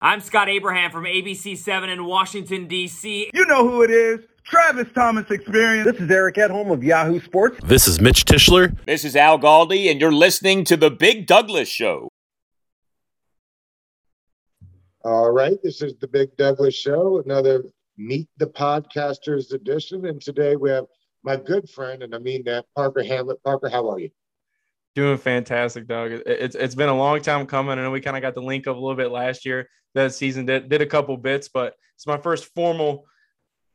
I'm Scott Abraham from ABC7 in Washington, D.C. You know who it is. Travis Thomas Experience. This is Eric Edholm of Yahoo Sports. This is Mitch Tischler. This is Al Galdi, and you're listening to The Big Douglas Show. All right, this is The Big Douglas Show, another Meet the Podcasters edition. And today we have my good friend, and I mean that, Parker Hamlett. Parker, how are you? Doing fantastic, Doug. It's it's been a long time coming, and we kind of got the link up a little bit last year. That season did, did a couple bits, but it's my first formal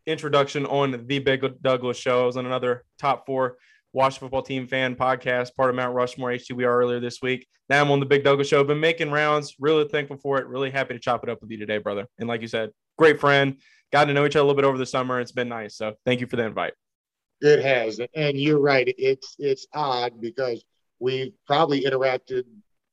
introduction on the Big Douglas Show. I was on another top four Washington football team fan podcast, part of Mount Rushmore HTWR earlier this week. Now I'm on the Big Douglas Show. Been making rounds. Really thankful for it. Really happy to chop it up with you today, brother. And like you said, great friend. Got to know each other a little bit over the summer. It's been nice. So thank you for the invite. It has, and you're right. It's it's odd because we probably interacted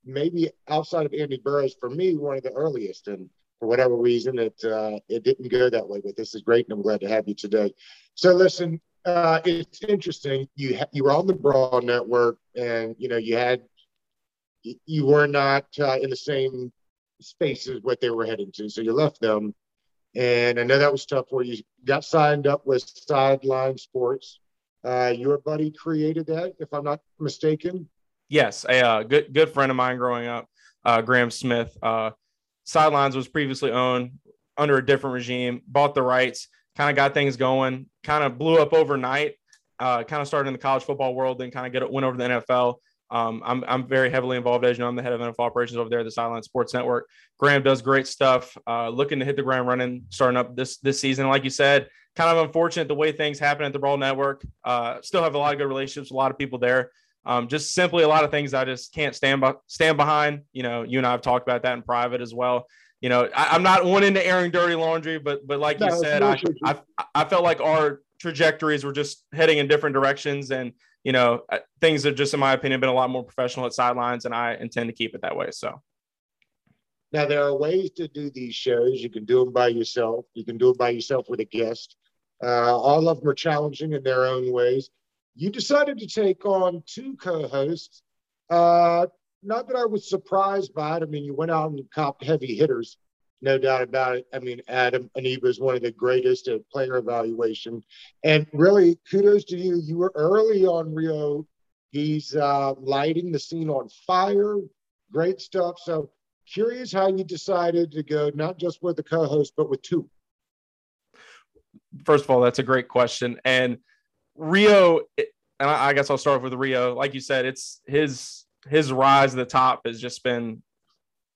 maybe outside of Andy Burroughs for me one of the earliest. And for whatever reason it uh, it didn't go that way but this is great and I'm glad to have you today. So listen uh, it's interesting. You ha- you were on the Broad Network and you know you had you were not uh, in the same space as what they were heading to so you left them. And I know that was tough for you got signed up with Sideline Sports. Uh, your buddy created that if I'm not mistaken Yes, a uh, good good friend of mine growing up, uh, Graham Smith. Uh, Sidelines was previously owned under a different regime. Bought the rights, kind of got things going. Kind of blew up overnight. Uh, kind of started in the college football world, then kind of get it went over to the NFL. Um, I'm, I'm very heavily involved, as you know, I'm the head of NFL operations over there at the Sideline Sports Network. Graham does great stuff, uh, looking to hit the ground running, starting up this this season. Like you said, kind of unfortunate the way things happen at the Broad Network. Uh, still have a lot of good relationships, a lot of people there. Um, just simply a lot of things I just can't stand by, stand behind. You know, you and I have talked about that in private as well. You know, I, am not one into airing dirty laundry, but but like no, you said, I, I, I felt like our trajectories were just heading in different directions, and you know, things have just, in my opinion, been a lot more professional at sidelines, and I intend to keep it that way. So. Now there are ways to do these shows. You can do them by yourself. You can do it by yourself with a guest. Uh, all of them are challenging in their own ways you decided to take on two co-hosts. Uh, not that I was surprised by it. I mean, you went out and copped heavy hitters, no doubt about it. I mean, Adam Aniba is one of the greatest at player evaluation, and really kudos to you. You were early on Rio. He's uh, lighting the scene on fire. Great stuff. So curious how you decided to go not just with the co-host but with two. First of all, that's a great question, and Rio, and I, guess I'll start off with Rio. Like you said, it's his his rise to the top has just been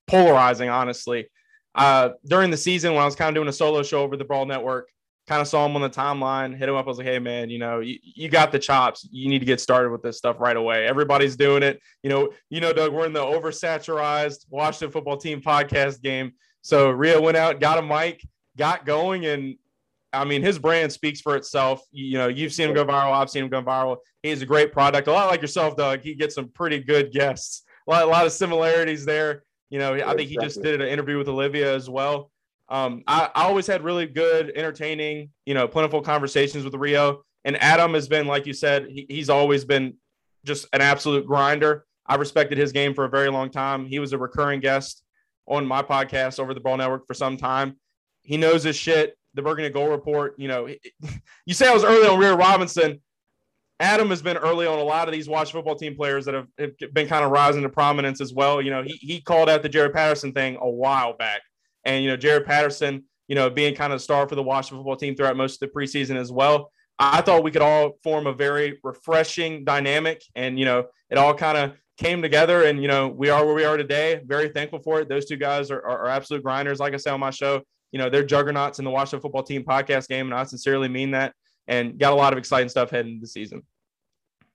polarizing, honestly. Uh, during the season, when I was kind of doing a solo show over the Broad Network, kind of saw him on the timeline, hit him up. I was like, hey, man, you know, you, you got the chops. You need to get started with this stuff right away. Everybody's doing it. You know, you know, Doug, we're in the oversaturized Washington football team podcast game. So Rio went out, got a mic, got going, and I mean, his brand speaks for itself. You know, you've seen him go viral. I've seen him go viral. He's a great product. A lot like yourself, Doug. He gets some pretty good guests. A lot, a lot of similarities there. You know, I think he just did an interview with Olivia as well. Um, I, I always had really good, entertaining, you know, plentiful conversations with Rio. And Adam has been, like you said, he, he's always been just an absolute grinder. I respected his game for a very long time. He was a recurring guest on my podcast over the Ball Network for some time. He knows his shit the Burgundy Goal Report. You know, you say I was early on Rio Robinson. Adam has been early on a lot of these watch football team players that have, have been kind of rising to prominence as well. You know, he, he called out the Jaret Patterson thing a while back. And, you know, Jaret Patterson, you know, being kind of the star for the Washington football team throughout most of the preseason as well. I thought we could all form a very refreshing dynamic. And, you know, it all kind of came together. And, you know, we are where we are today. Very thankful for it. Those two guys are, are, are absolute grinders. Like I said on my show, you know, they're juggernauts in the Washington football team podcast game. And I sincerely mean that and got a lot of exciting stuff heading into the season.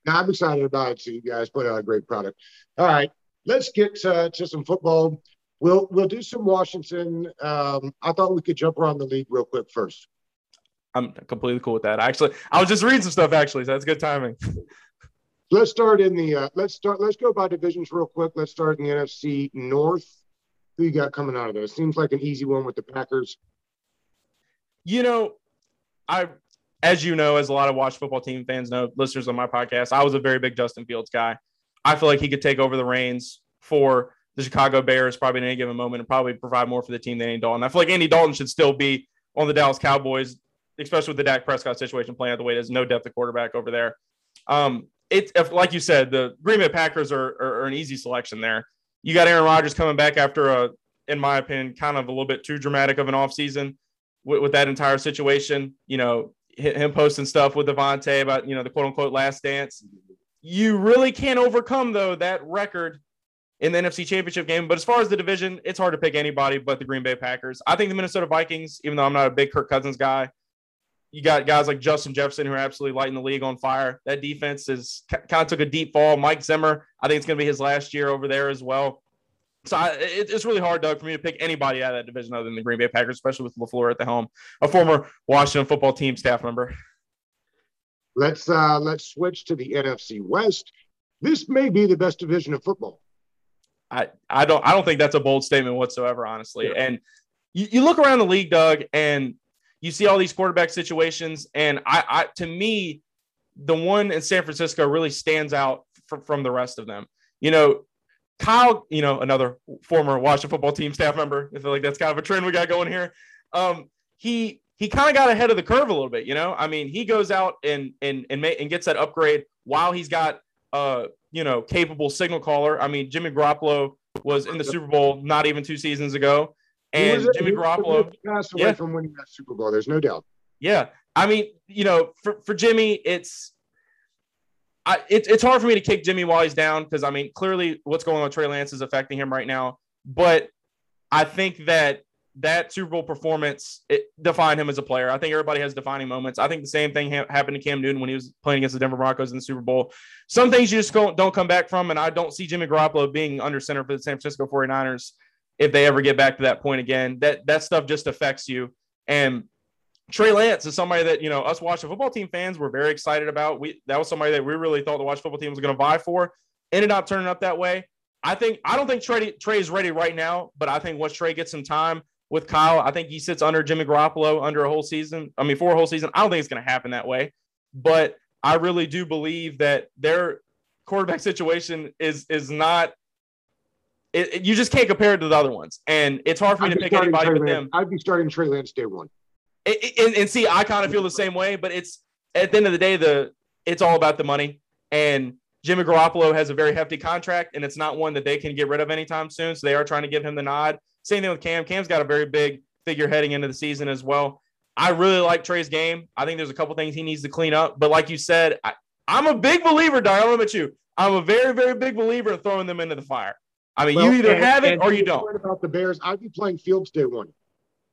Now, I'm excited about it. So you guys put out a great product. All right, let's get to, to some football. We'll we'll do some Washington. Um, I thought we could jump around the league real quick first. I'm completely cool with that. Actually, I was just reading some stuff. Actually, so that's good timing. let's start in the. Uh, let's start. Let's go by divisions real quick. Let's start in the NFC North. Who you got coming out of there? It seems like an easy one with the Packers. You know, I, as you know, as a lot of watch football team fans know, listeners on my podcast, I was a very big Justin Fields guy. I feel like he could take over the reins for the Chicago Bears probably at any given moment and probably provide more for the team than Andy Dalton. I feel like Andy Dalton should still be on the Dallas Cowboys, especially with the Dak Prescott situation playing out the way there's no depth of quarterback over there. Um, it's like you said, the Green Bay Packers are, are, are an easy selection there. You got Aaron Rodgers coming back after a, in my opinion, kind of a little bit too dramatic of an offseason with, with that entire situation. You know, him posting stuff with Davante about, you know, the quote unquote last dance. You really can't overcome, though, that record in the NFC Championship game. But as far as the division, it's hard to pick anybody but the Green Bay Packers. I think the Minnesota Vikings, even though I'm not a big Kirk Cousins guy, you got guys like Justin Jefferson who are absolutely lighting the league on fire. That defense is kind of took a deep fall. Mike Zimmer, I think it's going to be his last year over there as well. So I, it, it's really hard, Doug, for me to pick anybody out of that division other than the Green Bay Packers, especially with LaFleur at the helm, a former Washington football team staff member. Let's uh, let's switch to the NFC West. This may be the best division of football. I, I don't I don't think that's a bold statement whatsoever, honestly. Yeah. And you, you look around the league, Doug, and you see all these quarterback situations. And I, I to me, the one in San Francisco really stands out from, from the rest of them. You know, Kyle, you know, another former Washington football team staff member. I feel like that's kind of a trend we got going here. Um, he he kind of got ahead of the curve a little bit, you know. I mean, he goes out and and and, ma- and gets that upgrade while he's got uh you know capable signal caller. I mean, Jimmy Garoppolo was in the Super Bowl not even two seasons ago, and was, Jimmy Garoppolo passed away yeah. from winning that Super Bowl. There's no doubt. Yeah, I mean, you know, for for Jimmy, it's I, it, it's hard for me to kick Jimmy while he's down because I mean, clearly what's going on with Trey Lance is affecting him right now. But I think that that Super Bowl performance it defined him as a player. I think everybody has defining moments. I think the same thing ha- happened to Cam Newton when he was playing against the Denver Broncos in the Super Bowl. Some things you just go, don't come back from, and I don't see Jimmy Garoppolo being under center for the San Francisco 49ers if they ever get back to that point again. That that stuff just affects you. And Trey Lance is somebody that you know us Washington football team fans were very excited about. We that was somebody that we really thought the Washington football team was going to vie for. Ended up turning up that way. I think I don't think Trey Trey is ready right now, but I think once Trey gets some time with Kyle, I think he sits under Jimmy Garoppolo under a whole season. I mean, for a whole season. I don't think it's going to happen that way, but I really do believe that their quarterback situation is is not. It, it, you just can't compare it to the other ones, and it's hard for me I'd to pick anybody with them. I'd be starting Trey Lance day one and, and see, I kind of feel the same way, but it's at the end of the day, the it's all about the money. And Jimmy Garoppolo has a very hefty contract, and it's not one that they can get rid of anytime soon. So they are trying to give him the nod. Same thing with Cam. Cam's got a very big figure heading into the season as well. I really like Trey's game. I think there's a couple things he needs to clean up. But like you said, I, am a big believer, Dar. I limit you. I'm a very, very big believer in throwing them into the fire. I mean, well, you either and, have it or you don't. About the Bears, I'd be playing Fields day one.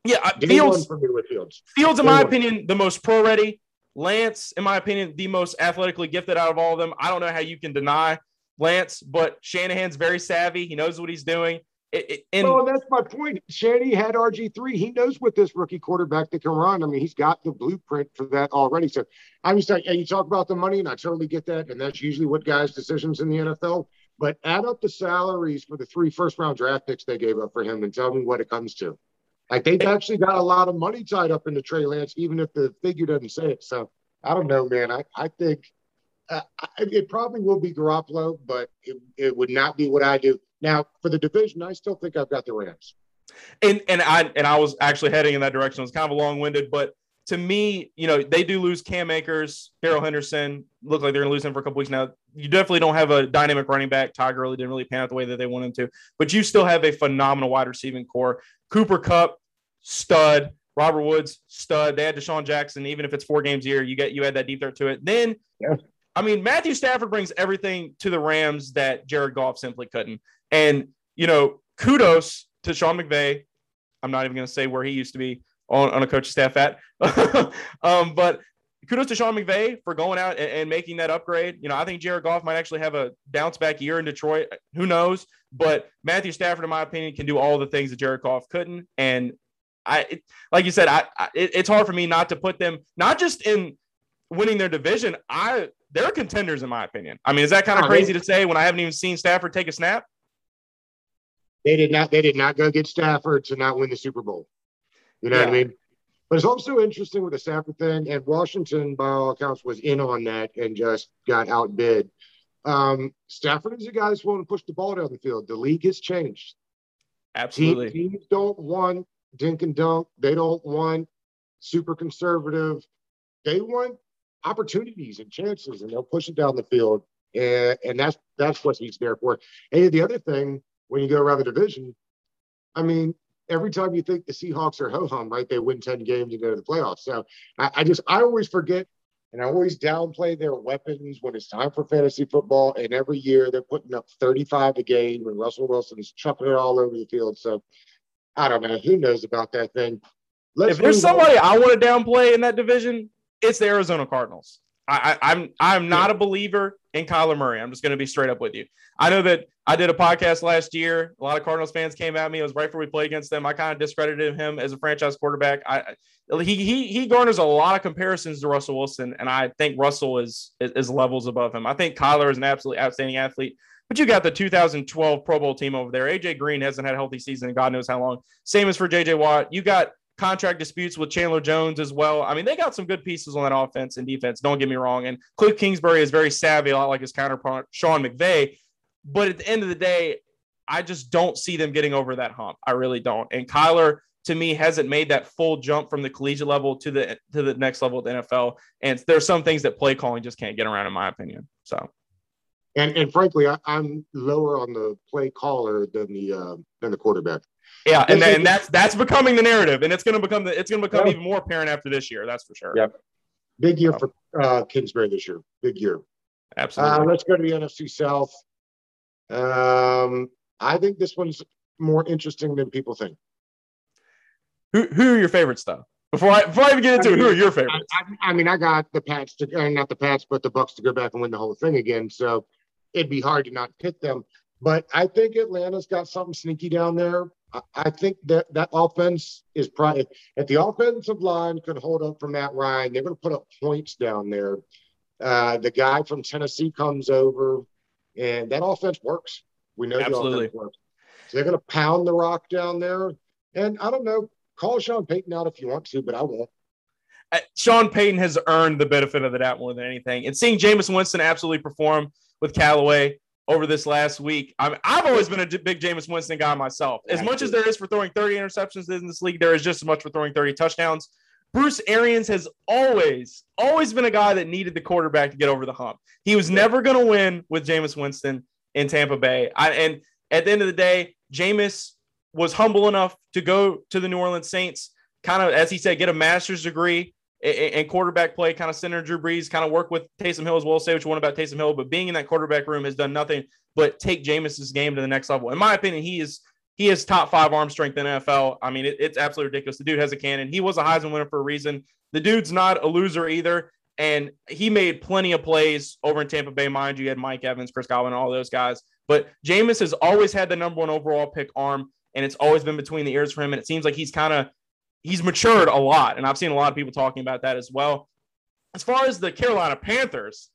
Yeah, Fields for me with Fields. Fields, in my opinion, the most pro ready. Lance, in my opinion, the most athletically gifted out of all of them. I don't know how you can deny Lance, but Shanahan's very savvy. He knows what he's doing. It, it, and well, that's my point. Shanny had RG three. He knows what this rookie quarterback that can run. I mean, he's got the blueprint for that already. So I was like, hey, you talk about the money, and I totally get that, and that's usually what guys' decisions in the NFL. But add up the salaries for the three first round draft picks they gave up for him, and tell me what it comes to. Like they've actually got a lot of money tied up into Trey Lance, even if the figure doesn't say it. So I don't know, man. I, I think uh, it probably will be Garoppolo, but it, it would not be what I do. Now for the division, I still think I've got the Rams. And and I and I was actually heading in that direction. It was kind of a long winded, but to me, you know, they do lose Cam Akers, Darrell Henderson. Look like they're going to lose him for a couple weeks now. You definitely don't have a dynamic running back. Todd Gurley didn't really pan out the way that they wanted him to, but you still have a phenomenal wide receiving core. Cooper Kupp, stud. Robert Woods, stud. They had DeSean Jackson. Even if it's four games a year, you get you add that deep threat to it. Then, yeah. I mean, Matthew Stafford brings everything to the Rams that Jared Goff simply couldn't. And you know, kudos to Sean McVay. I'm not even going to say where he used to be on, on a coaching staff at. um, but kudos to Sean McVay for going out and, and, making that upgrade. You know, I think Jared Goff might actually have a bounce back year in Detroit. Who knows? But Matthew Stafford, in my opinion, can do all the things that Jared Goff couldn't. And I, like you said, I, I it, it's hard for me not to put them not just in winning their division. I they're contenders in my opinion. I mean, is that kind of crazy to say when I haven't even seen Stafford take a snap? They did not. They did not go get Stafford to not win the Super Bowl. You know yeah. what I mean? But it's also interesting with the Stafford thing, and Washington, by all accounts, was in on that and just got outbid. Um, Stafford is a guy who's willing to push the ball down the field. The league has changed. Absolutely. Team, teams don't want dink and dunk. They don't want super conservative. They want opportunities and chances, and they'll push it down the field. And, and that's that's what he's there for. And the other thing, when you go around the division, I mean, every time you think the Seahawks are ho hum, right? They win 10 games and go to the playoffs. So I, I, just, I always forget and I always downplay their weapons when it's time for fantasy football. And every year they're putting up 35 a game when Russell Wilson is chucking it all over the field. So I don't know. Who knows about that thing? Let's if there's somebody on. I want to downplay in that division, it's the Arizona Cardinals. I, I, I'm I'm not a believer in Kyler Murray. I'm just going to be straight up with you. I know that I did a podcast last year. A lot of Cardinals fans came at me. It was right before we played against them. I kind of discredited him as a franchise quarterback. I he he he garners a lot of comparisons to Russell Wilson, and I think Russell is is levels above him. I think Kyler is an absolutely outstanding athlete. But you got the 2012 Pro Bowl team over there. AJ Green hasn't had a healthy season in God knows how long. Same as for JJ Watt. You got contract disputes with Chandler Jones as well. I mean, they got some good pieces on that offense and defense. Don't get me wrong. And Cliff Kingsbury is very savvy, a lot like his counterpart Sean McVay. But at the end of the day, I just don't see them getting over that hump. I really don't. And Kyler, to me, hasn't made that full jump from the collegiate level to the to the next level of the NFL. And there's some things that play calling just can't get around, in my opinion. So. And, and frankly, I, am lower on the play caller than the uh, than the quarterback. Yeah, and, then, and that's that's becoming the narrative, and it's going to become the it's going to become yeah. even more apparent after this year. That's for sure. Yep. Big year for uh, Kingsbury this year. Big year. Absolutely. Uh, let's go to the NFC South. Um, I think this one's more interesting than people think. Who who are your favorites though? Before I before I even get into I mean, it, who are your favorites? I, I, mean, I got the Pats to uh, not the Pats, but the Bucks to go back and win the whole thing again. So it'd be hard to not pick them. But I think Atlanta's got something sneaky down there. I think that that offense is probably if the offensive line could hold up from Matt Ryan, they're going to put up points down there. Uh, the guy from Tennessee comes over, and that offense works. We know Absolutely. the offense works. So they're going to pound the rock down there. And I don't know, call Sean Payton out if you want to, but I won't. Uh, Sean Payton has earned the benefit of the doubt more than anything. And seeing Jameis Winston absolutely perform with Callaway, over this last week. I I've always been a big Jameis Winston guy myself. As much as there is for throwing 30 interceptions in this league, there is just as much for throwing 30 touchdowns. Bruce Arians has always, always been a guy that needed the quarterback to get over the hump. He was never going to win with Jameis Winston in Tampa Bay. I, and at the end of the day, Jameis was humble enough to go to the New Orleans Saints, kind of, as he said, get a master's degree and quarterback play, kind of center Drew Brees, kind of work with Taysom Hill as well. Say what you want about Taysom Hill, but being in that quarterback room has done nothing but take Jameis's game to the next level. In my opinion, he is he is top five arm strength in NFL. I mean, it, it's absolutely ridiculous. The dude has a cannon. He was a Heisman winner for a reason. The dude's not a loser either. And he made plenty of plays over in Tampa Bay. Mind you, you had Mike Evans, Chris Godwin, all those guys. But Jameis has always had the number one overall pick arm, and it's always been between the ears for him. And it seems like he's kind of he's matured a lot, and I've seen a lot of people talking about that as well. As far as the Carolina Panthers,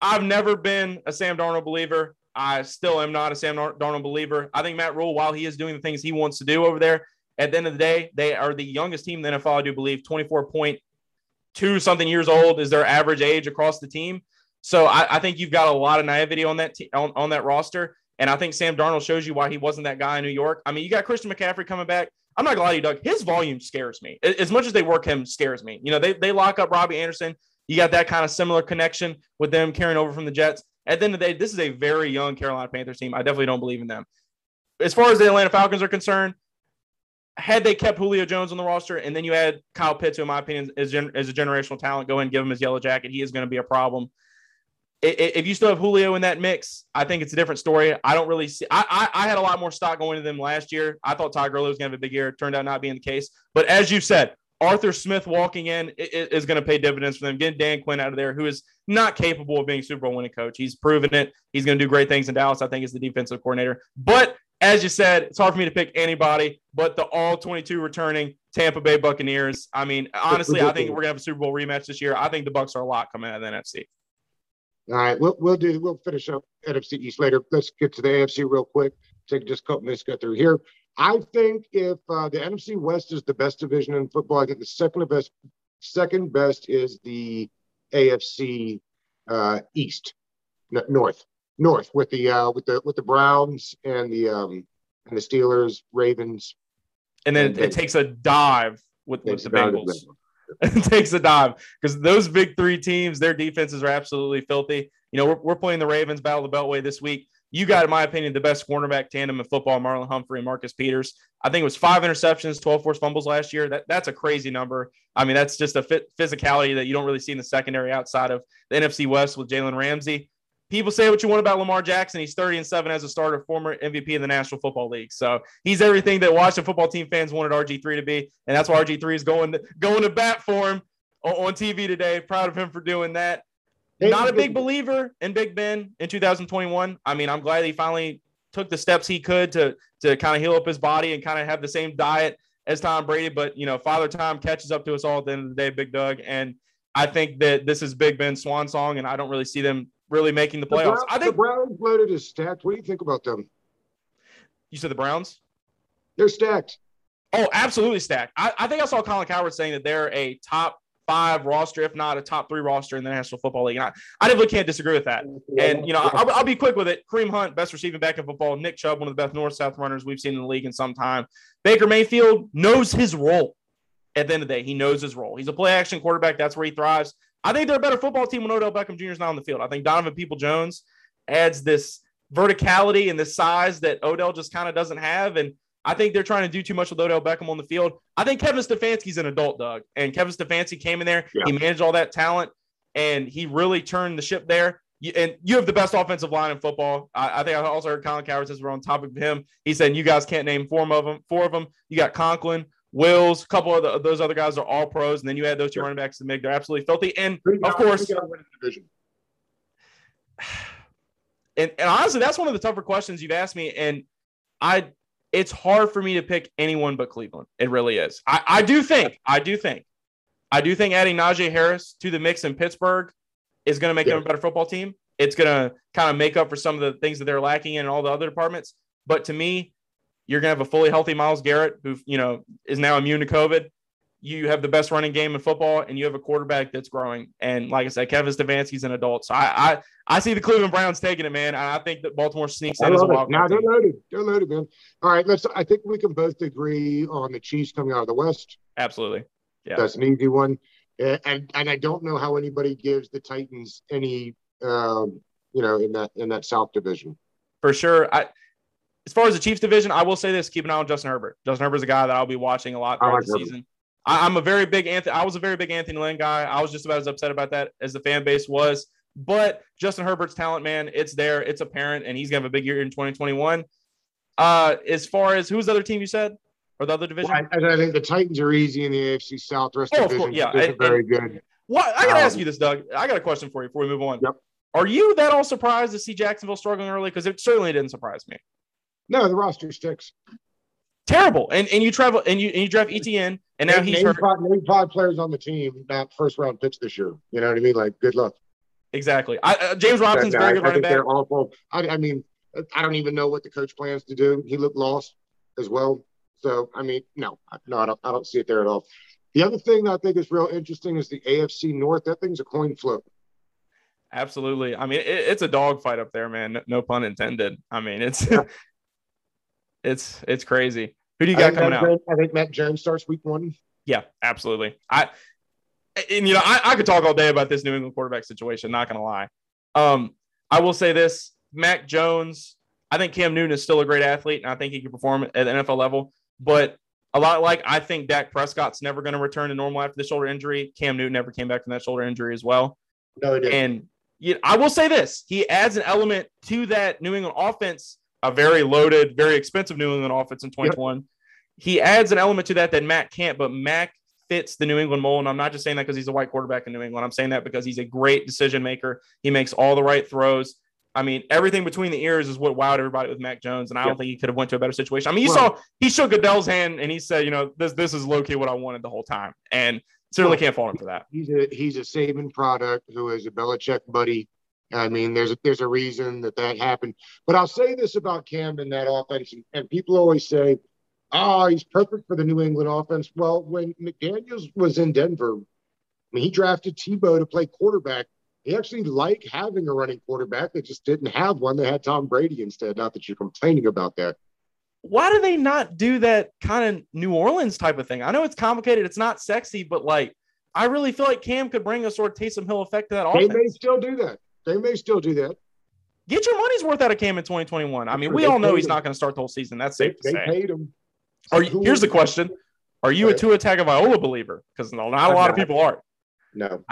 I've never been a Sam Darnold believer. I still am not a Sam Darnold believer. I think Matt Rhule, while he is doing the things he wants to do over there, at the end of the day, they are the youngest team in the NFL, I do believe, 24.2 something years old is their average age across the team. So I, I think you've got a lot of naivety on that on, on that roster. And I think Sam Darnold shows you why he wasn't that guy in New York. I mean, you got Christian McCaffrey coming back. I'm not gonna lie to you, Doug. His volume scares me. As much as they work him, scares me. You know, they they lock up Robbie Anderson. You got that kind of similar connection with them carrying over from the Jets. At the end of the day, this is a very young Carolina Panthers team. I definitely don't believe in them. As far as the Atlanta Falcons are concerned, had they kept Julio Jones on the roster, and then you had Kyle Pitts, who in my opinion is, is a generational talent, go and give him his yellow jacket, he is going to be a problem if you still have Julio in that mix, I think it's a different story. I don't really see. I, I, I had a lot more stock going to them last year. I thought Todd Gurley was going to have a big year. It turned out not being the case. But as you said, Arthur Smith walking in is going to pay dividends for them. Getting Dan Quinn out of there, who is not capable of being Super Bowl winning coach. He's proven it. He's going to do great things in Dallas. I think is the defensive coordinator. But as you said, it's hard for me to pick anybody but the all 22 returning Tampa Bay Buccaneers. I mean, honestly, I think we're going to have a Super Bowl rematch this year. I think the Bucks are a lot coming out of the NFC. All right, we'll we'll do we'll finish up NFC East later. Let's get to the AFC real quick. Take just a couple minutes to get through here. I think if uh, the NFC West is the best division in football, I think the second best second best is the AFC uh, East, North. North with the uh, with the with the Browns and the um, and the Steelers, Ravens, and then And it Bengals. takes a dive with, with the Bengals. takes a dive because those big three teams, their defenses are absolutely filthy. You know, we're, we're playing the Ravens Battle of the Beltway this week. You got, in my opinion, the best cornerback tandem in football, Marlon Humphrey and Marcus Peters. I think it was five interceptions, 12 forced fumbles last year. That, that's a crazy number. I mean, that's just a physicality that you don't really see in the secondary outside of the NFC West with Jalen Ramsey. People say what you want about Lamar Jackson. He's 30 and 7 as a starter, former MVP in the National Football League. So he's everything that Washington football team fans wanted RG3 to be. And that's why RG3 is going to, going to bat for him on on TV today. Proud of him for doing that. Not a Big big believer in Big Ben in 2021. I mean, I'm glad he finally took the steps he could to to kind of heal up his body and kind of have the same diet as Tom Brady. But you know, Father Time catches up to us all at the end of the day, Big Doug. And I think that this is Big Ben's swan song, and I don't really see them really making the The playoffs. Browns, I the think Browns loaded is stacked. What do you think about them? you said the Browns. They're stacked. Oh, absolutely stacked. I, I think I saw Colin Cowherd saying that they're a top five roster, if not a top three roster in the National Football League. And I, I definitely can't disagree with that. And, you know, I'll, I'll be quick with it. Kareem Hunt, best receiving back in football. Nick Chubb, one of the best north south runners we've seen in the league in some time. Baker Mayfield knows his role at the end of the day. He knows his role. He's a play action quarterback. That's where he thrives. I think they're a better football team when Odell Beckham Jr. is not on the field. I think Donovan People Jones adds this verticality and this size that Odell just kind of doesn't have. And I think they're trying to do too much with Odell Beckham on the field. I think Kevin Stefanski's an adult, Doug. And Kevin Stefanski came in there, Yeah. he managed all that talent, and he really turned the ship there. And you have the best offensive line in football. I, I think I also heard Colin Cowherd says we're on topic of him. He said you guys can't name four of them. Four of them. You got Conklin, Wills, a couple of the, those other guys are all pros, and then you add those two Yeah. running backs to make. They're absolutely filthy. And Who do you of course, do you got winning the division. and, and honestly, that's one of the tougher questions you've asked me. And I, it's hard for me to pick anyone but Cleveland. It really is. I, I do think, I do think, I do think adding Najee Harris to the mix in Pittsburgh is going to make them a better football team. It's going to kind of make up for some of the things that they're lacking in all the other departments. But to me, you're going to have a fully healthy Myles Garrett who, you know, is now immune to COVID. You have the best running game in football, and you have a quarterback that's growing. And like I said, Kevin Stefanski's an adult. So I, I, I see the Cleveland Browns taking it, man. I think that Baltimore sneaks in as a wild Now they're loaded. They're loaded, man. All right, let's. I think we can both agree on the Chiefs coming out of the West. Absolutely. Yeah. That's an easy one. And and I don't know how anybody gives the Titans any, um, you know, in that in that South division. For sure. I as far as the Chiefs division, I will say this: keep an eye on Justin Herbert. Justin Herbert's a guy that I'll be watching a lot throughout like the Herbert. season. I, I'm a very big Anthony. I was a very big Anthony Lynn guy. I was just about as upset about that as the fan base was. But Justin Herbert's talent, man, it's there, it's apparent, and he's gonna have a big year in 2021. Uh, as far as who's the other team you said, or the other division? Well, I, I think the Titans are easy in the AFC South. The rest Oh, of of the course, division yeah, and- very good. What I gotta Um, ask you this, Doug. I got a question for you before we move on. Yep. Are you that all surprised to see Jacksonville struggling early? Because it certainly didn't surprise me. No, the roster sticks. Terrible. And and you travel and you and you draft ETN, and now name, he's name. Five, name five players on the team, not first round picks this year. You know what I mean? Like, good luck. Exactly. I, uh, James Robinson's I, very good I running think back. they're awful. I, I mean, I don't even know what the coach plans to do. He looked lost as well. So, I mean, no, no, I don't, I don't see it there at all. The other thing that I think is real interesting is the AFC North. That thing's a coin flip. Absolutely. I mean, it, it's a dogfight up there, man. No, no pun intended. I mean, it's Yeah. it's it's crazy. Who do you got coming Mac out? Jones, I think Mac Jones starts week one. Yeah, absolutely. I and you know I, I could talk all day about this New England quarterback situation. Not gonna lie. Um, I will say this: Mac Jones. I think Cam Newton is still a great athlete, and I think he can perform at the NFL level. But a lot like I think Dak Prescott's never going to return to normal after the shoulder injury. Cam Newton never came back from that shoulder injury as well. No, he didn't. And you I will say this: he adds an element to that New England offense, a very loaded, very expensive New England offense in 2021. He adds an element to that that Mac can't, but Mac fits the New England mold. And I'm not just saying that because he's a white quarterback in New England. I'm saying that because he's a great decision maker. He makes all the right throws. I mean, everything between the ears is what wowed everybody with Mac Jones, and I don't think he could have went to a better situation. I mean, you Well- saw he shook Adele's hand and he said, you know, this this is low key what I wanted the whole time, and certainly Well, can't fault him for that. he's a he's a Saban product who is a Belichick buddy. I mean, there's a, there's a reason that that happened. But I'll say this about Cam and that offense, and, people always say, "Oh, he's perfect for the New England offense." Well, when McDaniels was in Denver, I mean, he drafted Tebow to play quarterback He actually liked having a running quarterback. They just didn't have one. They had Tom Brady instead. Not that you're complaining about that. Why do they not do that kind of New Orleans type of thing? I know it's complicated. It's not sexy, but like I really feel like Cam could bring a sort of Taysom Hill effect to that They offense. They may still do that. They may still do that. Get your money's worth out of Cam in 2021. I mean, we They all know he's him. not going to start the whole season. That's They, safe to they say. paid him. Are you, here's the question: Are you a. Tua Tagovailoa believer? Because not a lot of people are. No.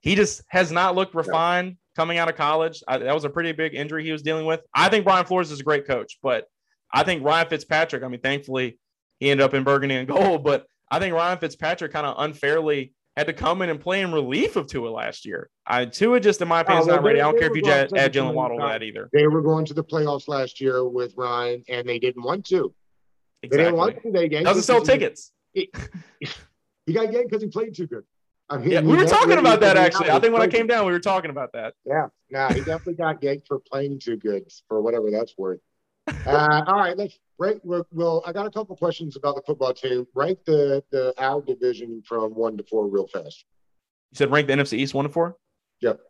He just has not looked refined coming out of college. I, that was a pretty big injury he was dealing with. I think Brian Flores is a great coach, but I think Ryan Fitzpatrick. I mean, thankfully he ended up in burgundy and gold, but I think Ryan Fitzpatrick kind of unfairly had to come in and play in relief of Tua last year. I Tua just, in my oh, opinion, is not ready. I don't care if you going add, to add the Jaylen Waddle to that either. They were going to the playoffs last year with Ryan, and they didn't want to. They didn't want to. They Doesn't sell because he- tickets. He got yanked because he played too good. I mean, Yeah, we were talking about that actually. I think when I came down, we were talking about that. Yeah, no, he definitely got yanked for playing too good for whatever that's worth. Uh, all right, let's rank. We'll, I got a couple questions about the football team. Rank the the our division from one to four real fast. You said rank the NFC East one to four. Yep.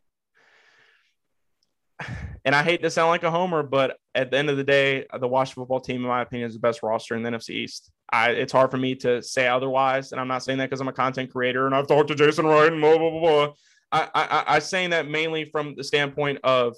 And I hate to sound like a homer, but at the end of the day, the Washington football team, in my opinion, is the best roster in the NFC East. I, it's hard for me to say otherwise, and I'm not saying that because I'm a content creator and I've talked to Jason Wright and blah blah blah. blah. I, I, I, I'm saying that mainly from the standpoint of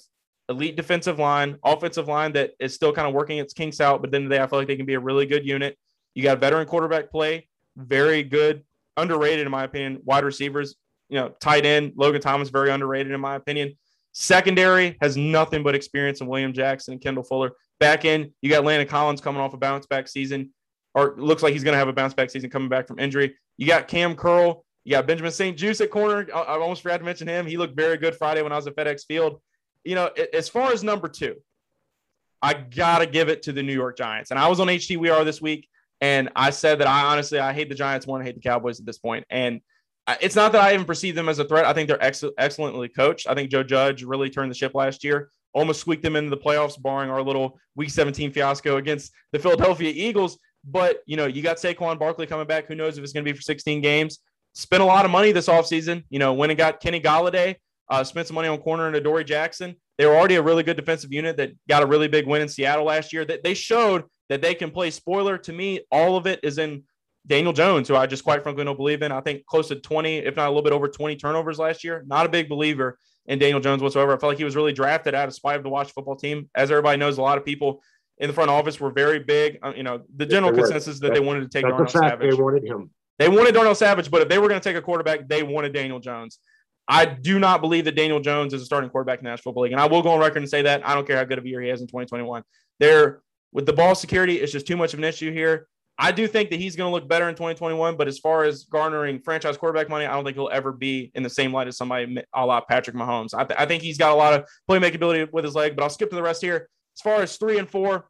elite defensive line, offensive line that is still kind of working its kinks out, but then they I feel like they can be a really good unit. You got veteran quarterback play, very good, underrated in my opinion. Wide receivers, you know, tight end Logan Thomas, very underrated in my opinion. Secondary has nothing but experience in William Jackson and Kendall Fuller. Back end, you got Landon Collins coming off a bounce back season, or looks like he's going to have a bounce back season coming back from injury. You got Cam Curl. You got Benjamin St-Juste at corner. I, I almost forgot to mention him. He looked very good Friday when I was at FedEx Field. You know, as far as number two, I gotta give it to the New York Giants. And I was on HT We Are this week, and I said that I honestly I hate the Giants than I hate the Cowboys at this point. And it's not that I even perceive them as a threat. I think they're ex- excellently coached. I think Joe Judge really turned the ship last year, almost squeaked them into the playoffs, barring our little Week 17 fiasco against the Philadelphia Eagles. But you know, you got Saquon Barkley coming back. Who knows if it's going to be for 16 games? Spent a lot of money this offseason. You know, when it got Kenny Golladay, uh, spent some money on corner and Adoree Jackson. They were already a really good defensive unit that got a really big win in Seattle last year. That they showed that they can play. Spoiler to me, all of it is in Daniel Jones, who I just quite frankly don't believe in. I think close to 20, if not a little bit over 20 turnovers last year. Not a big believer in Daniel Jones whatsoever. I felt like he was really drafted out of spite of the Washington football team. As everybody knows, a lot of people in the front office were very big. Uh, you know, the general consensus that they wanted to take Darnell. Savage. They wanted him. They wanted Darnell Savage, but if they were going to take a quarterback, they wanted Daniel Jones. I do not believe that Daniel Jones is a starting quarterback in the National Football League. And I will go on record and say that. I don't care how good of a year he has in 2021. There, with the ball security, it's just too much of an issue here. I do think that he's going to look better in 2021, but as far as garnering franchise quarterback money, I don't think he'll ever be in the same light as somebody a la Patrick Mahomes. I, th- I think he's got a lot of playmaking ability with his leg, but I'll skip to the rest here. As far as three and four,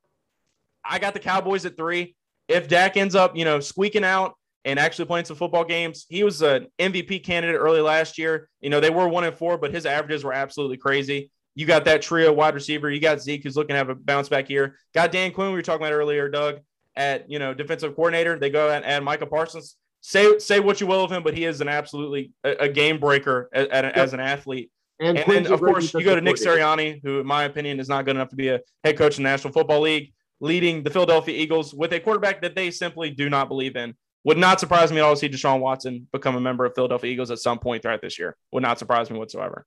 I got the Cowboys at three. If Dak ends up, you know, squeaking out and actually playing some football games, he was an MVP candidate early last year. You know, they were one and four, but his averages were absolutely crazy. You got that trio wide receiver. You got Zeke, who's looking to have a bounce back here. Got Dan Quinn, we were talking about earlier, Doug, at you know defensive coordinator. They go and add Micah Parsons. Say say what you will of him, but he is an absolutely a, a game breaker as, as an athlete. And, And then, of course, you go to Nick. Sirianni, who, in my opinion, is not good enough to be a head coach in the National Football League, leading the Philadelphia Eagles with a quarterback that they simply do not believe in. Would not surprise me at all to see Deshaun Watson become a member of Philadelphia Eagles at some point throughout this year. Would not surprise me whatsoever.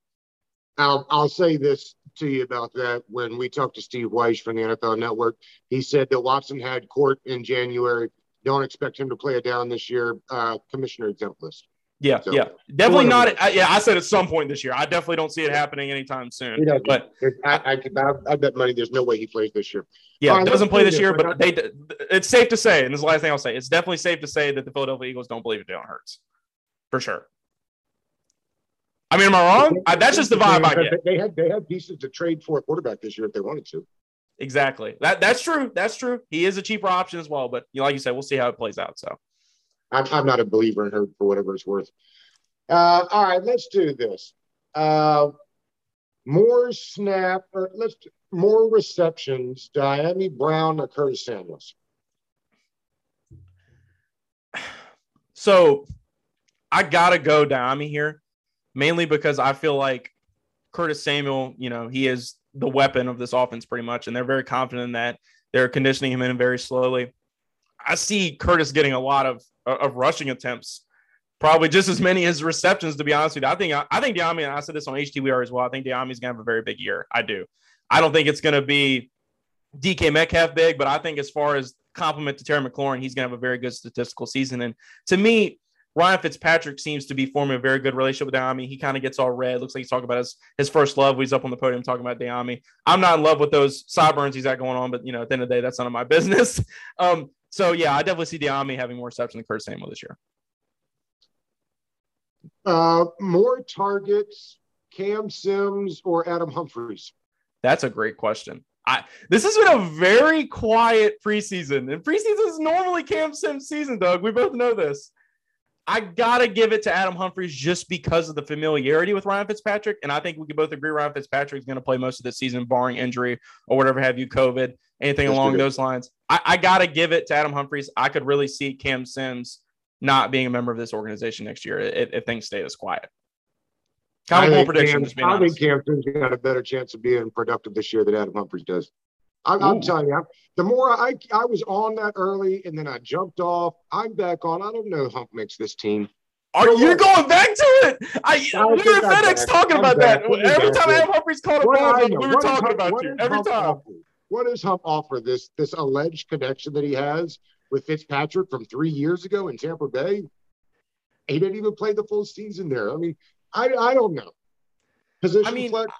I'll, I'll say this to you about that. When we talked to Steve Wyche from the NFL Network, he said that Watson had court in January. Don't expect him to play it down this year. Uh, commissioner exempt list. Yeah, So- yeah, definitely not. I, yeah, I said at some point this year. I definitely don't see it happening anytime soon. He doesn't. But I, I, I, I bet money there's no way he plays this year. yeah, All right, doesn't play this this. year. I But they, it's safe to say, and this is the last thing I'll say. It's definitely safe to say that the Philadelphia Eagles don't believe in Jalen Hurts, for sure. I mean, am I wrong? I, that's just the vibe I get. They had they had pieces to trade for a quarterback this year if they wanted to. Exactly. That that's true. That's true. He is a cheaper option as well. But you know, like you said, we'll see how it plays out. So I'm, I'm not a believer in her for whatever it's worth. Uh, all right, let's do this. Uh, more snap or let's more receptions. Dyami Brown or Curtis Samuels. so I gotta go Dyami here, mainly because I feel like Curtis Samuel, you know, he is the weapon of this offense pretty much, and they're very confident in that. They're conditioning him in very slowly. I see Curtis getting a lot of of rushing attempts, probably just as many as receptions. To be honest with you, I think I think Dyami, and I said this on HTWR as well. I think Dyami's gonna have a very big year. I do. I don't think it's gonna be DK Metcalf big, but I think as far as compliment to Terry McLaurin, he's gonna have a very good statistical season. And to me, Ryan Fitzpatrick seems to be forming a very good relationship with Dyami. He kind of gets all red. Looks like he's talking about his, his first love. He's up on the podium talking about Dyami. I'm not in love with those sideburns he's got going on, but you know, at the end of the day, that's none of my business. Um, so yeah, I definitely see Dyami having more reception than Kurt Samuel this year. Uh, more targets, Cam Sims or Adam Humphries? That's a great question. I, this has been a very quiet preseason, and preseason is normally Cam Sims season, Doug. We both know this. I gotta give it to Adam Humphries just because of the familiarity with Ryan Fitzpatrick, and I think we can both agree Ryan Fitzpatrick is going to play most of the season, barring injury or whatever have you, COVID, anything yes, along those lines. I, I gotta give it to Adam Humphries. I could really see Cam Sims not being a member of this organization next year if, if things stay this quiet. Common prediction. Cam, I think Cam Sims got a better chance of being productive this year than Adam Humphries does. I, I'm, telling you, the more I I was on that early and then I jumped off, I'm back on. I don't know Hump makes this team. Are you going back to it? I, I we were FedEx talking I'm about back. that. Every time Adam Humphries called a ball, we were talking about you. Every time. What does Hump offer? This this alleged connection that he has with Fitzpatrick from three years ago in Tampa Bay. He didn't even play the full season there. I mean, I I don't know. Position I mean, flex,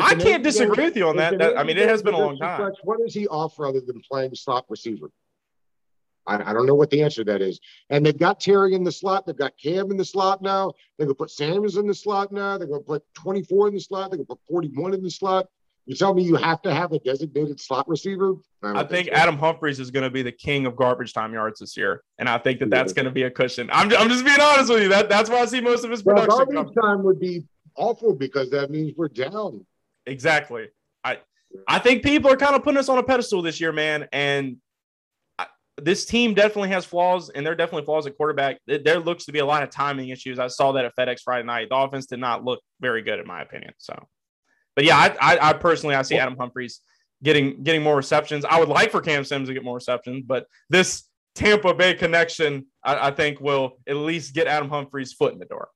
I can't disagree with you on that. that I mean, it has been a long time. Flex, what does he offer other than playing slot receiver? I, I, don't know what the answer to that is. And they've got Terry in the slot. They've got Cam in the slot now. They're going to put Sanders in the slot now. They're going to put 24 in the slot. They're going to put 41 in the slot. You tell me you have to have a designated slot receiver? I, I think so. Adam Humphries is going to be the king of garbage time yards this year, and I think that that's going to be a cushion. I'm, I'm just being honest with you. That that's where I see most of his production. Well, garbage time would be awful because that means we're down. Exactly. I I think people are kind of putting us on a pedestal this year, man, and I, this team definitely has flaws, and there are definitely flaws at quarterback. There looks to be a lot of timing issues. I saw that at FedEx Friday night. The offense did not look very good, in my opinion. So, but yeah, I, I, I personally I see Adam Humphries getting getting more receptions. I would like for Cam Sims to get more receptions, but this Tampa Bay connection, I, I think, will at least get Adam Humphries' foot in the door.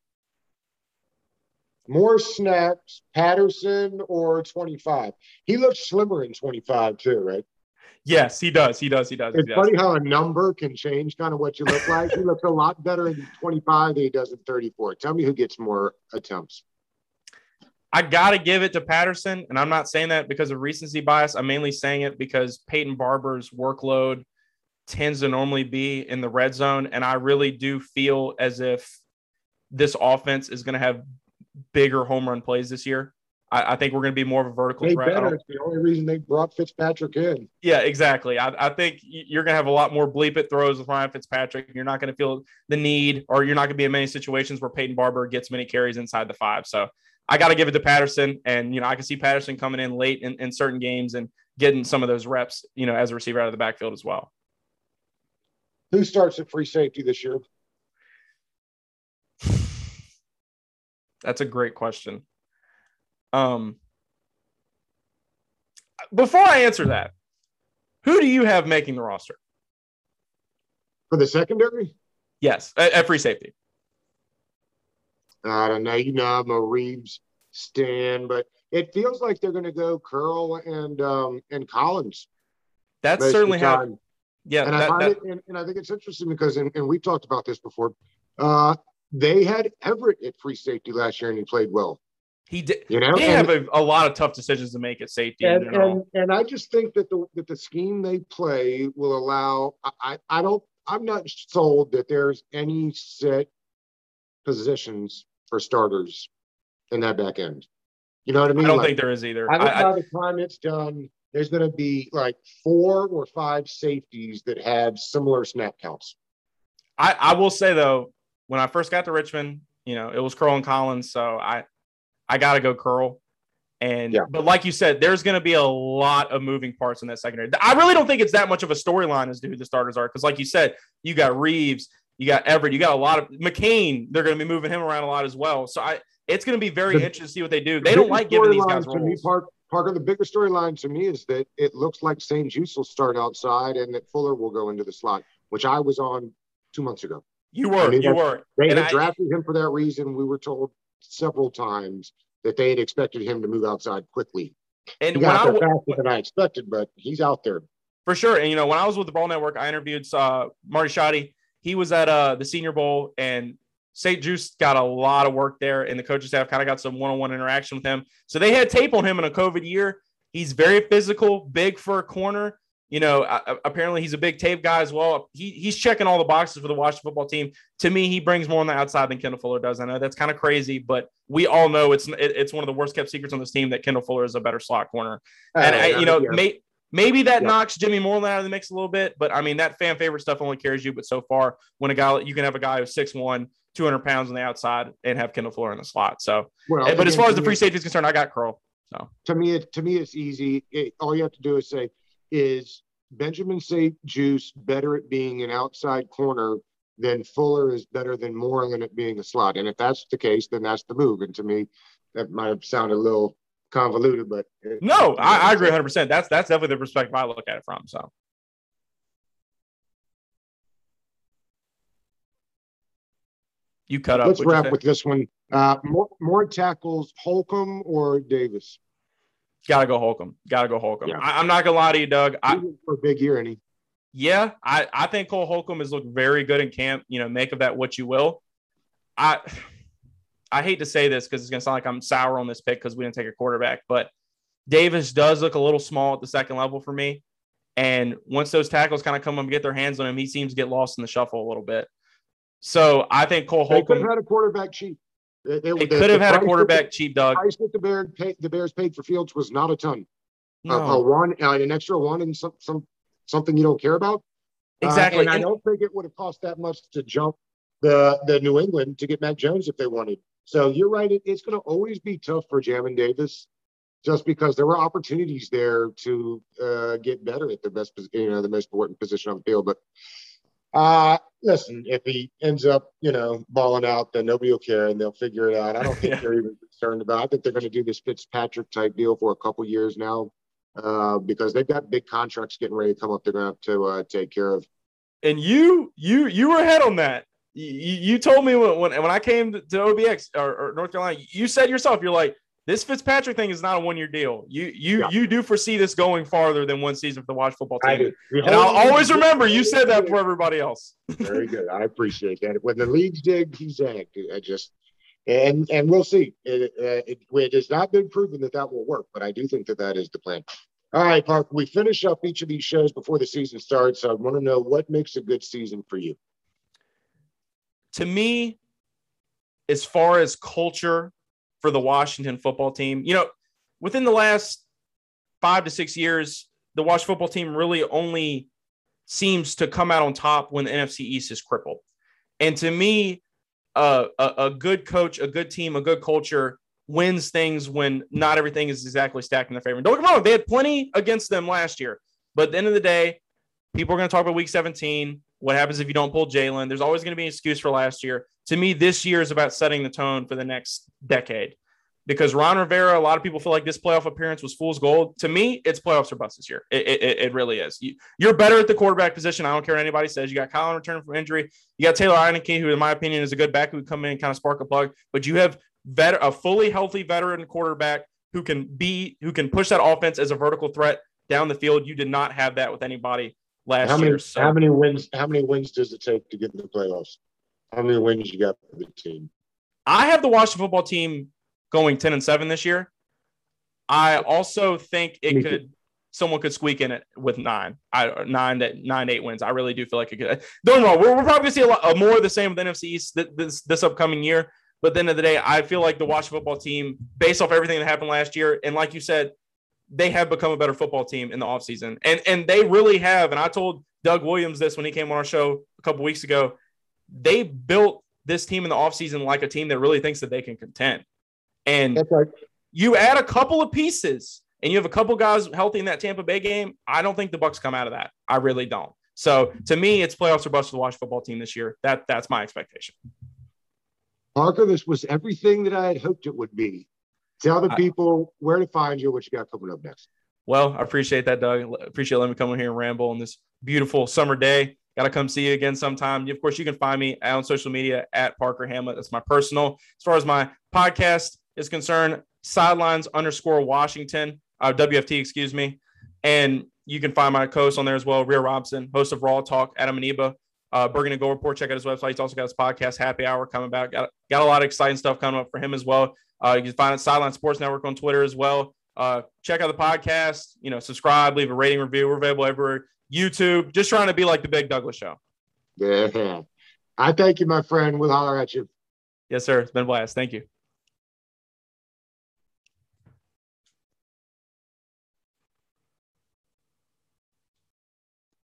More snaps, Patterson or 25? He looks slimmer in 25 too, right? Yes, he does. He does. He does. It's he funny how a number can change kind of what you look like. he looks a lot better in 25 than he does in 34. Tell me who gets more attempts. I got to give it to Patterson. And I'm not saying that because of recency bias. I'm mainly saying it because Peyton Barber's workload tends to normally be in the red zone. And I really do feel as if this offense is going to have bigger home run plays this year. I, I think we're going to be more of a vertical they threat. Better. It's the only reason they brought Fitzpatrick in. Yeah, exactly. I, I think you're going to have a lot more bleep it throws with Ryan Fitzpatrick. You're not going to feel the need, or you're not going to be in many situations where Peyton Barber gets many carries inside the five. So I got to give it to Patterson. And, you know, I can see Patterson coming in late in, in certain games and getting some of those reps, you know, as a receiver out of the backfield as well. Who starts at free safety this year? That's a great question. Um, before I answer that, who do you have making the roster for the secondary? Yes, at, at free safety. I don't know. You know, I'm a Reaves stand, but it feels like they're going to go Curl and um, and Collins. That's certainly how. Yeah, and that, I that, it, and, and, I think it's interesting because, and, and we talked about this before. Uh, they had Everett at free safety last year, and he played well. He did. You know, they and, have a, a, lot of tough decisions to make at safety. And, and, and, I just think that the that the scheme they play will allow. I I don't. I'm not sold that there's any set positions for starters in that back end. You know what I mean? I don't like, think there is either. I think I, by the time it's done, there's going to be like four or five safeties that have similar snap counts. I, I will say though, when I first got to Richmond, you know, it was Curl and Collins. So I, I got to go Curl. And, yeah. but like you said, there's going to be a lot of moving parts in that secondary. I really don't think it's that much of a storyline as to who the starters are. Cause like you said, you got Reaves, you got Everett, you got a lot of McCain. They're going to be moving him around a lot as well. So I, it's going to be very The- interesting to see what they do. The They don't like giving these guys me, roles. Park, Parker, the bigger storyline to me is that it looks like St-Juste will start outside and that Fuller will go into the slot, which I was on two months ago. You were, I you were. They And had I- drafted him for that reason. We were told several times that they had expected him to move outside quickly. And He when got I there w- faster than I expected, but he's out there. For sure. And you know, when I was with the Ball Network, I interviewed uh, Marty Shoddy. He was at uh, the Senior Bowl, and St-Juste got a lot of work there, and the coaching staff kind of got some one-on-one interaction with him. So they had tape on him in a COVID year. He's very physical, big for a corner. You know, uh, apparently he's a big tape guy as well. He, he's checking all the boxes for the Washington football team. To me, he brings more on the outside than Kendall Fuller does. I know that's kind of crazy, but we all know it's it, it's one of the worst kept secrets on this team that Kendall Fuller is a better slot corner. And I, you know, may, maybe that Yeah. knocks Jimmy Moreland out of the mix a little bit, but I mean that fan favorite stuff only carries you. But so far, when a guy you can have a guy who's 6'1", 200 pounds on the outside and have Kendall Fuller in the slot. So, Well, eh, but as far as the free safety is concerned, I got Curl. So to me, it, to me, it's easy. It, all you have to do is say, is Benjamin St-Juste better at being an outside corner than Fuller is better than Moreland at being a slot? And if that's the case, then that's the move. And to me, that might have sounded a little convoluted, but it- no, I, I agree 100. percent That's that's definitely the perspective I look at it from. So you cut up. Let's wrap with this one. Uh, more, more tackles, Holcomb or Davis? Gotta go Holcomb. Gotta go Holcomb. Yeah. I, I'm not gonna lie to you, Doug. I, for a big year, and he yeah, I, I think Cole Holcomb has looked very good in camp. You know, make of that what you will. I I hate to say this because it's gonna sound like I'm sour on this pick because we didn't take a quarterback, but Davis does look a little small at the second level for me. And once those tackles kind of come up and get their hands on him, he seems to get lost in the shuffle a little bit. So I think Cole they could have had a quarterback cheap. They, they- they could have the had a quarterback cheap, The Doug. price that the Bears paid, the Bears paid for Fields was not a ton. A- A, one, uh, an extra one, and some, some something you don't care about. Uh, exactly. and I don't think it would have cost that much to jump the the New England to get Mac Jones if they wanted. So you're right. It, it's going to always be tough for Jamin Davis, just because there were opportunities there to uh, get better at the best, you know, the most important position on the field. But uh, listen, if he ends up, you know, balling out, then nobody will care and they'll figure it out. I don't think Yeah. they're even concerned about. it. I think they're going to do this Fitzpatrick type deal for a couple years now. Uh, because they've got big contracts getting ready to come up. They're going to have to uh, take care of. and you you you were ahead on that. You, you told me when, when when I came to, OBX or, or North Carolina, you said yourself, you're like, this Fitzpatrick thing is not a one year deal. You you Yeah. you do foresee this going farther than one season for the Watch football I team. do. And I'll always remember you said that for everybody else. Very good. I appreciate that. When the leagues dig, he's zagged. I just and and we'll see. It, uh, it, it has not been proven that that will work, but I do think that that is the plan. All right, Park. We finish up each of these shows before the season starts. So I want to know what makes a good season for you. To me, as far as culture for the Washington football team, you know, within the last five to six years, the Wash football team really only seems to come out on top when the NFC East is crippled. And to me, uh, a, a good coach, a good team, a good culture wins things when not everything is exactly stacked in their favor. Don't get me wrong, they had plenty against them last year. But at the end of the day, people are going to talk about week 17. What happens if you don't pull Jalen? There's always going to be an excuse for last year. To me, this year is about setting the tone for the next decade. Because Ron Rivera, a lot of people feel like this playoff appearance was fool's gold. To me, it's playoffs or bust this year. It, it, it really is. You, you're better at the quarterback position. I don't care what anybody says. You got Colin returning from injury. You got Taylor Heinicke, who, in my opinion, is a good back who would come in and kind of spark a plug. But you have vet- a fully healthy veteran quarterback who can be who can push that offense as a vertical threat down the field. You did not have that with anybody last How many year. So how many wins? How many wins does it take to get in the playoffs? How many wins you got for the team? I have the Washington football team going 10 and 7 this year. I also think it Me too. could someone could squeak in it with nine. I nine to nine eight wins. I really do feel like it could. Don't wrong. We're, we're probably gonna see a lot uh, more of the same with NFC East th- this this upcoming year. But at the end of the day, I feel like the Washington football team, based off everything that happened last year, and like you said, they have become a better football team in the offseason. And and they really have. And I told Doug Williams this when he came on our show a couple weeks ago. They built this team in the offseason like a team that really thinks that they can contend. And right. you add a couple of pieces and you have a couple guys healthy in that Tampa Bay game, I don't think the Bucks come out of that. I really don't. So to me, it's playoffs or bust for the Washington football team this year. That that's my expectation. Parker, this was everything that I had hoped it would be. Tell the people where to find you, what you got coming up next. Well, I appreciate that, Doug. Appreciate letting me come in here and ramble on this beautiful summer day. Got to come see you again sometime. Of course, you can find me on social media at Parker Hamlett. That's my personal. As far as my podcast is concerned, sidelines underscore Washington, uh, WFT, excuse me. And you can find my co-host on there as well, Rio Robinson, host of Raw Talk, Adam Aniba, uh, Burgundy and Gold Report. Check out his website. He's also got his podcast, Happy Hour, coming back. Got, got a lot of exciting stuff coming up for him as well. Uh, you can find it Sideline Sports Network on Twitter as well. Uh, check out the podcast. You know, subscribe, leave a rating review. We're available everywhere. YouTube. Just trying to be like the Big Douglas Show. Yeah. I thank you, my friend. We'll holler at you. Yes, sir. It's been a blast. Thank you.